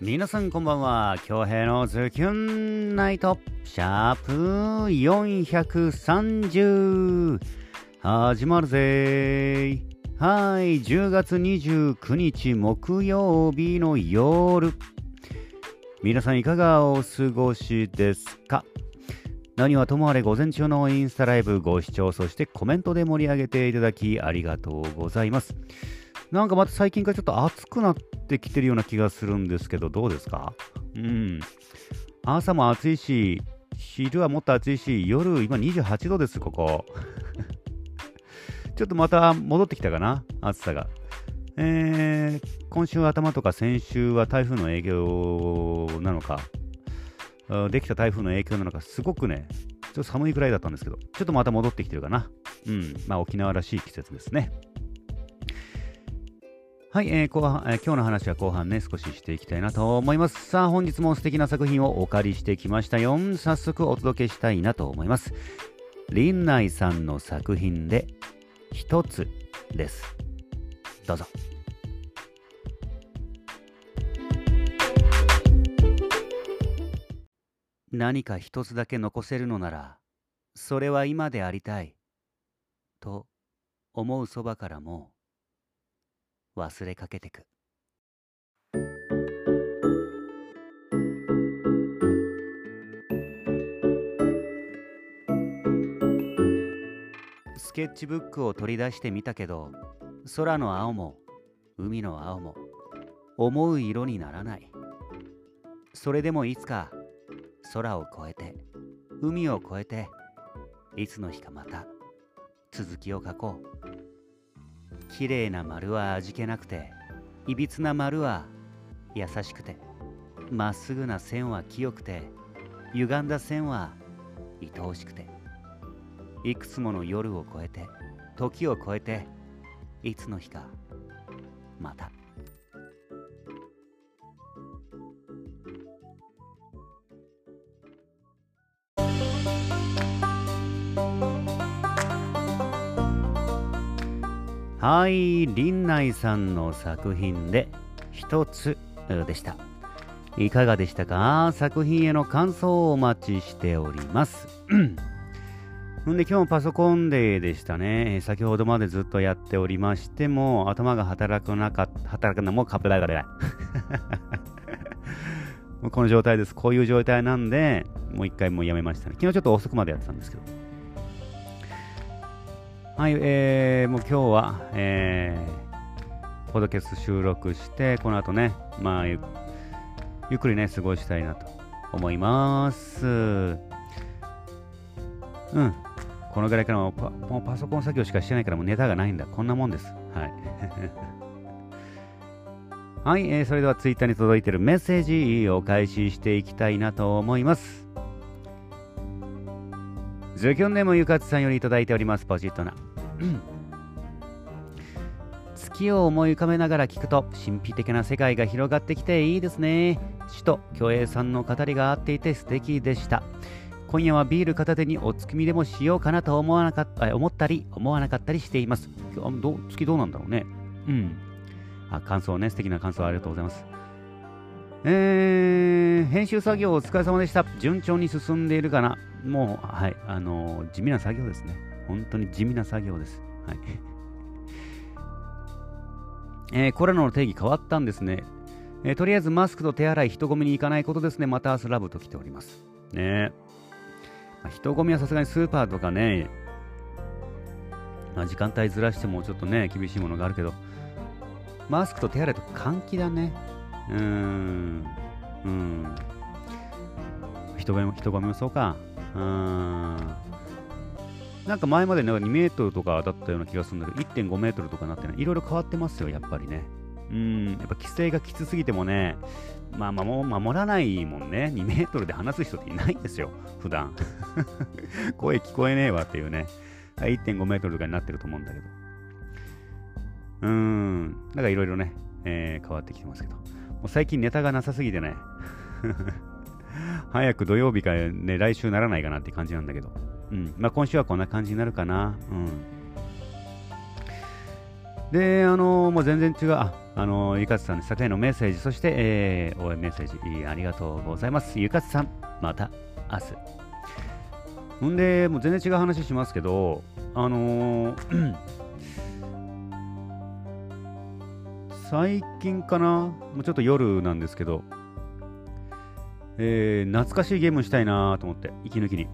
皆さんこんばんは。京平のズキュンナイトシャープ430始まるぜ。はい。10月29日木曜日の夜。皆さんいかがお過ごしですか？何はともあれ午前中のインスタライブご視聴そしてコメントで盛り上げていただきありがとうございます。なんかまた最近からちょっと暑くなってきてるような気がするんですけど、どうですか？うん。朝も暑いし、昼はもっと暑いし、夜今28度です、ここ。ちょっとまた戻ってきたかな、暑さが。えー、今週頭とか先週は台風の影響なのか、できた台風の影響なのか、すごくね、ちょっと寒いくらいだったんですけど、ちょっとまた戻ってきてるかな。うん、まあ沖縄らしい季節ですね。はい、えー後半えー、今日の話は後半ね、少ししていきたいなと思います。さあ、本日も素敵な作品をお借りしてきましたよ。早速お届けしたいなと思います。林内さんの作品で、一つです。どうぞ。何か一つだけ残せるのなら、それは今でありたい。と思うそばからも、忘れかけてく。スケッチブックを取り出してみたけど空の青も海の青も思う色にならない。それでもいつか空を越えて海を越えていつの日かまた続きを書こう。綺麗な丸は味気なくていびつな丸は優しくてまっすぐな線は清くて歪んだ線は愛おしくていくつもの夜を越えて時を越えていつの日かまたはい、林内さんの作品で一つでした。いかがでしたか？作品への感想をお待ちしております。んで今日もパソコンデーでしたね。先ほどまでずっとやっておりましても頭が働かなかった、働くのもカプラガレ。この状態です。こういう状態なんで、もう一回もうやめましたね。昨日ちょっと遅くまでやってたんですけど。はい、えー、もう今日は、えー、ポドキャス収録して、この後ね、まあゆ、ゆっくりね、過ごしたいなと思います。うん。このぐらいからもパもうパソコン作業しかしてないからもうネタがないんだ。こんなもんです。はい。はい、えー、それではツイッターに届いているメッセージをお返ししていきたいなと思います。ズキョンネームゆかつさんよりいただいております。ポジットな。月を思い浮かべながら聞くと神秘的な世界が広がってきていいですね。首都京平さんの語りが合っていて素敵でした。今夜はビール片手にお月見でもしようかなと思わなかった思ったり思わなかったりしています。今日ど月どうなんだろうね。うん。あ感想ね、素敵な感想ありがとうございます。えー、編集作業お疲れ様でした。順調に進んでいるかな。もう、はい、あのー、地味な作業ですね。本当に地味な作業です。はい。えー、コロナの定義変わったんですね。えー、とりあえずマスクと手洗い、人混みに行かないことですね。また明日ラブと来ております。ねまあ、人混みはさすがにスーパーとかね、まあ、時間帯ずらしてもちょっとね、厳しいものがあるけど、マスクと手洗いと換気だね。うーん。うん。人混みも、人混みもそうか。うーん。なんか前までね、2メートルとかだったような気がするんだけど、1.5メートルとかなってね、いろいろ変わってますよ、やっぱりね。うん、やっぱ規制がきつすぎてもね、まあ、守守らないもんね。2メートルで話す人っていないんですよ、普段 声聞こえねえわっていうね。1.5メートルとかになってると思うんだけど。うーん、だからいろいろね、えー、変わってきてますけど。もう最近ネタがなさすぎてね。早く土曜日かね、来週ならないかなって感じなんだけど。うん。まあ、今週はこんな感じになるかな。うん。で、あのー、もう全然違う。あ、あのゆかつさんに昨夜のメッセージ、そして、えー、応援メッセージ、ありがとうございます。ゆかつさん、また明日。んで、もう全然違う話しますけど、あのー、最近かな、もうちょっと夜なんですけど、えー、懐かしいゲームしたいなと思って、息抜きに。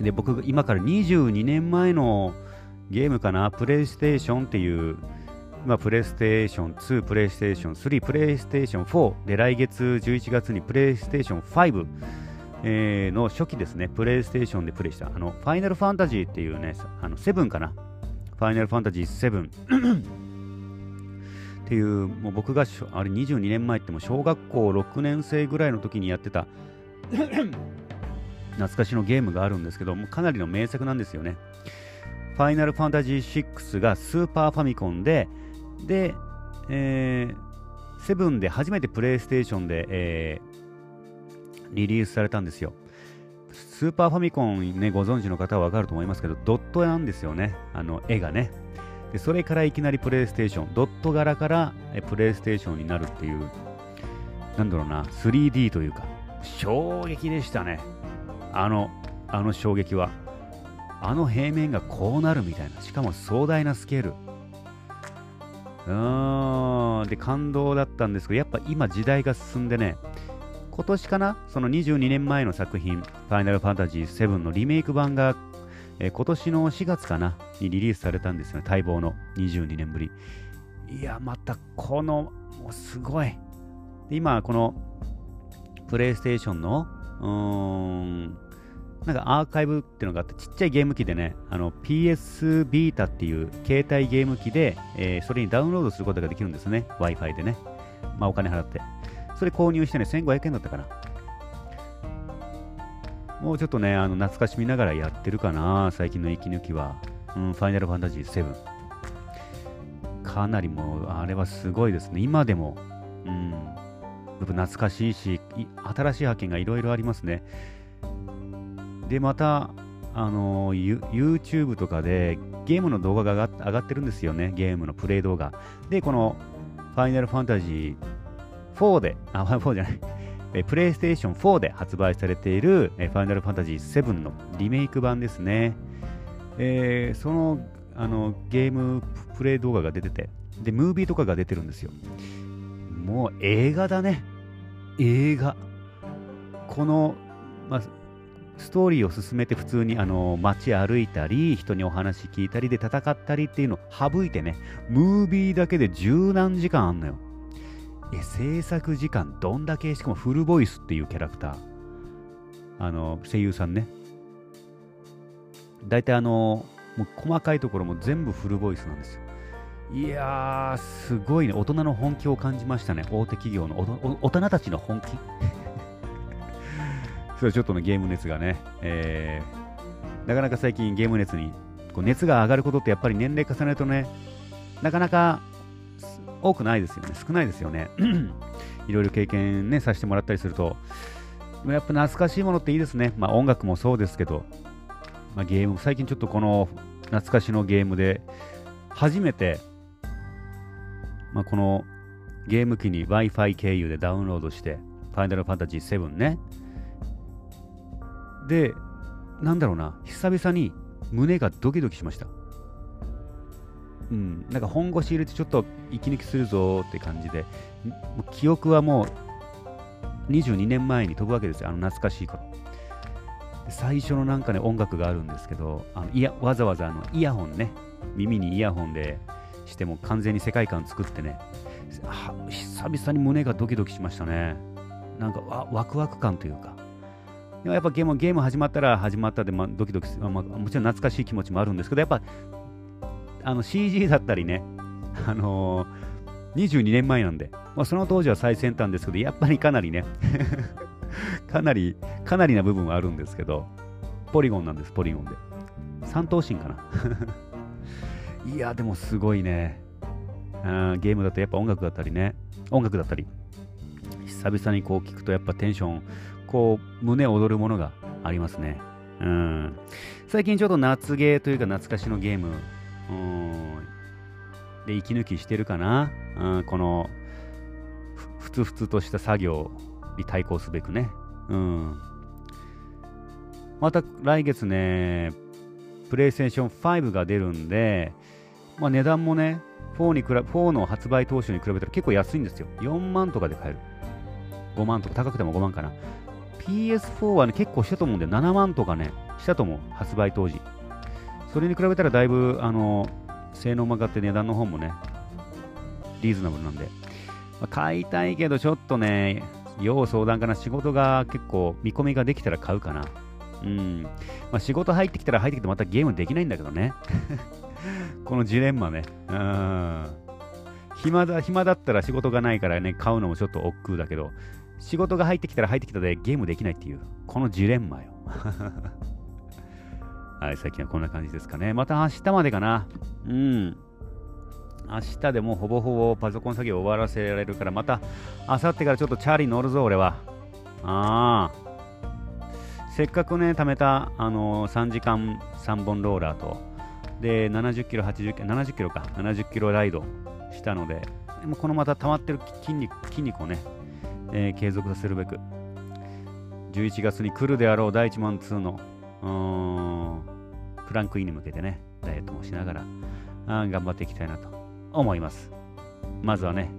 で、僕が、今から22年前のゲームかな、プレイステーションっていう、今、プレイステーション2、プレイステーション3、プレイステーション4で、来月11月にプレイステーション5、えー、の初期ですね、プレイステーションでプレイした、あの、ファイナルファンタジーっていうね、あの、7かな。ファイナルファンタジー7っていう、もう僕があれ22年前っても小学校6年生ぐらいの時にやってた懐かしのゲームがあるんですけどもかなりの名作なんですよね。ファイナルファンタジー6がスーパーファミコンで、で、えー、セブンで初めてプレイステーションで、えー、リリースされたんですよ。スーパーファミコンね、ご存知の方はわかると思いますけど、ドットなんですよね。あの、絵がね。でそれからいきなりプレイステーション、ドット柄からプレイステーションになるっていう、なんだろうな、3D というか、衝撃でしたね。あの、あの衝撃は。あの平面がこうなるみたいな。しかも壮大なスケール。うーん。で、感動だったんですけど、やっぱ今時代が進んでね、今年かなその22年前の作品、ファイナルファンタジー7のリメイク版がえー、今年の4月かなにリリースされたんですよね、待望の22年ぶり。いや、またこの、もうすごい。今、このプレイステーションの、うーん、なんかアーカイブっていうのがあって、ちっちゃいゲーム機でね、PS ビータっていう携帯ゲーム機で、えー、それにダウンロードすることができるんですね。Wi-Fi でね。まあお金払って。それ購入してね、1500円だったかな。もうちょっとね、あの懐かしみながらやってるかな、最近の息抜きは。うん、ファイナルファンタジー7。かなりもう、あれはすごいですね。今でも、うん、懐かしいし、新しい発見がいろいろありますね。で、また、あの YouTube とかでゲームの動画が上がってるんですよね。ゲームのプレイ動画。で、このファイナルファンタジー4で、あ、4じゃない、プレイステーション4で発売されている、えファイナルファンタジー7のリメイク版ですね。えー、そのあのゲームプレイ動画が出てて、で、ムービーとかが出てるんですよ。もう映画だね。映画。この、まあ、ストーリーを進めて普通にあの街歩いたり、人にお話聞いたりで戦ったりっていうのを省いてね、ムービーだけで十何時間あんのよ。え制作時間どんだけしかもフルボイスっていうキャラクター。あの声優さんね。大体あのもう細かいところも全部フルボイスなんですよ。いやーすごいね。大人の本気を感じましたね。大手企業の大人たちの本気。それちょっとねゲーム熱がね、えー、なかなか最近ゲーム熱にこう熱が上がることってやっぱり年齢重ねるとねなかなか多くないですよね。少ないですよね。いろいろ経験ね、させてもらったりすると、やっぱ懐かしいものっていいですね。まあ音楽もそうですけど、まあ、ゲーム、最近ちょっとこの懐かしのゲームで、初めて、まあ、このゲーム機に Wi-Fi 経由でダウンロードして、ファイナルファンタジー7ね。で、なんだろうな、久々に胸がドキドキしました。うん、なんか本腰入れてちょっと息抜きするぞって感じで、記憶はもう22年前に飛ぶわけですよ、あの懐かしい頃。最初のなんかね、音楽があるんですけど、あのいやわざわざあのイヤホンね、耳にイヤホンでしても完全に世界観作ってね、久々に胸がドキドキしましたね。なんかワクワク感というか。やっぱゲームゲーム始まったら始まったで、まあ、ドキドキ、まあ、もちろん懐かしい気持ちもあるんですけど、やっぱあの CG だったりね、あのー、22年前なんで、まあ、その当時は最先端ですけど、やっぱりかなりね かなり、かなりな部分はあるんですけど、ポリゴンなんです、ポリゴンで。三頭身かな いや、でもすごいね。あゲームだとやっぱ音楽だったりね、音楽だったり、久々にこう聞くとやっぱテンション、こう胸躍るものがありますね。うん。最近ちょっと夏ゲーというか懐かしのゲームうんで息抜きしてるかな。うん、この、ふつふつとした作業に対抗すべくね。うん。また来月ね、プレイステーション5が出るんで、まあ、値段もね、4, に比べ4の発売当初に比べたら結構安いんですよ。4万とかで買える。5万とか、高くても5万かな。PS4 はね、結構したと思うんで、7万とかね、したと思う。発売当時。それに比べたらだいぶ、あの、性能曲がって値段の方もね、リーズナブルなんで。まあ、買いたいけど、ちょっとね、要相談かな。仕事が結構見込みができたら買うかな。うん。まあ、仕事入ってきたら入ってきてまたゲームできないんだけどね。このジレンマね。うん。暇だ、暇だったら仕事がないからね、買うのもちょっと億劫だけど、仕事が入ってきたら入ってきたでゲームできないっていう、このジレンマよ。はい、最近はこんな感じですかね。また明日までかな。うん。明日でもほぼほぼパソコン作業終わらせられるから、また明後日からちょっとチャーリー乗るぞ、俺は。ああ。せっかくね、貯めた、あのー、3時間3本ローラーと、で、70キロ、80キロ、70キロか、70キロライドしたので、でもこのまた溜まってる筋肉筋肉をね、えー、継続させるべく、11月に来るであろう第1マン2の、クランクインに向けてね、ダイエットもしながら、あ頑張っていきたいなと思います。まずはね、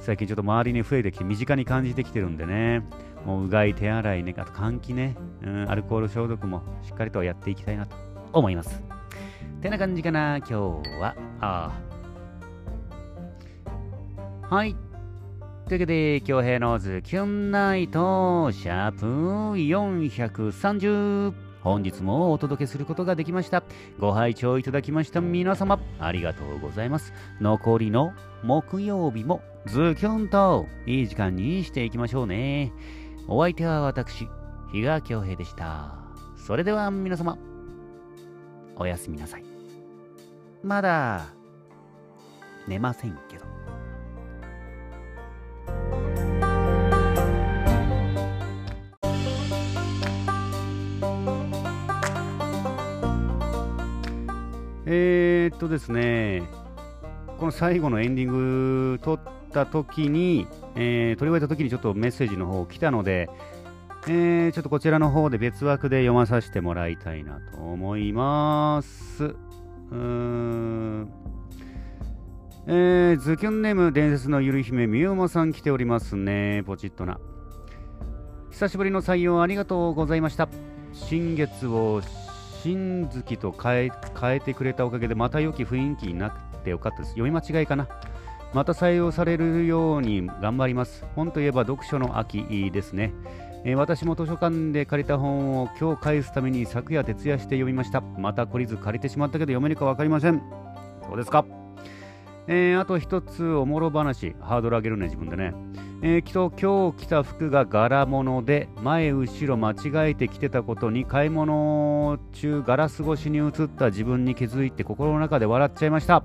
最近ちょっと周りに増えてきて身近に感じてきてるんでね、もううがい、手洗いね、あと換気ね、うん、アルコール消毒もしっかりとやっていきたいなと思います。てな感じかな、今日はあ。あはい。というわけで、京平のズキュンナイト、シャープ430。本日もお届けすることができました。ご拝聴いただきました皆様、ありがとうございます。残りの木曜日もズキュンといい時間にしていきましょうね。お相手は私、比嘉京平でした。それでは皆様、おやすみなさい。まだ、寝ませんけど。ー、っとですね、この最後のエンディング撮った時に、えー、撮り終えた時にちょっとメッセージの方来たので、えー、ちょっとこちらの方で別枠で読まさせてもらいたいなと思います。うーん。えー、ズキュンネーム伝説のゆる姫みゆまさん来ておりますね。ポチッとな。久しぶりの採用ありがとうございました。新月を新月と変え変えてくれたおかげでまた良き雰囲気になってよかったです。読み間違いかな。また採用されるように頑張ります。本といえば読書の秋ですね。えー、私も図書館で借りた本を今日返すために昨夜徹夜して読みました。また懲りず借りてしまったけど読めるか分かりません。そうですか？えー、あと一つおもろ話、ハードル上げるね、自分でね。えー、きっと今日着た服が柄物で、前後ろ間違えて着てたことに買い物中ガラス越しに映った自分に気づいて心の中で笑っちゃいました。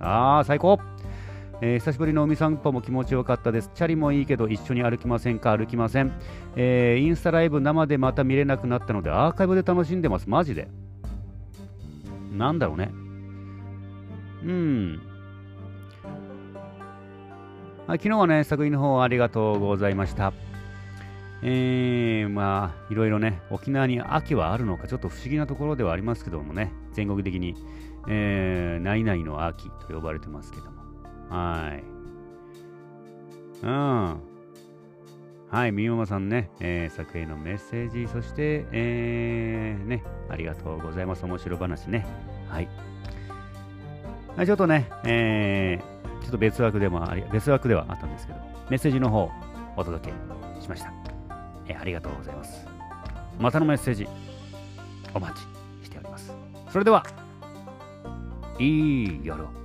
あー、最高えー、久しぶりの海散歩も気持ちよかったです。チャリもいいけど一緒に歩きませんか？歩きません、えー、インスタライブ生でまた見れなくなったのでアーカイブで楽しんでます。マジで。なんだろうね。うん。あ昨日はね、作品の方ありがとうございました。えー、まあ、いろいろね、沖縄に秋はあるのか、ちょっと不思議なところではありますけどもね、全国的に、えー、何々の秋と呼ばれてますけども。はい。うん。はい、みよまさんね、えー、作品のメッセージ、そして、えー、ね、ありがとうございます。面白話ね。はい。はい、ちょっとね、えー、と別枠でもあり、別枠ではあったんですけど、メッセージの方、お届けしました。えー、ありがとうございます。またのメッセージ、お待ちしております。それでは、いい夜を。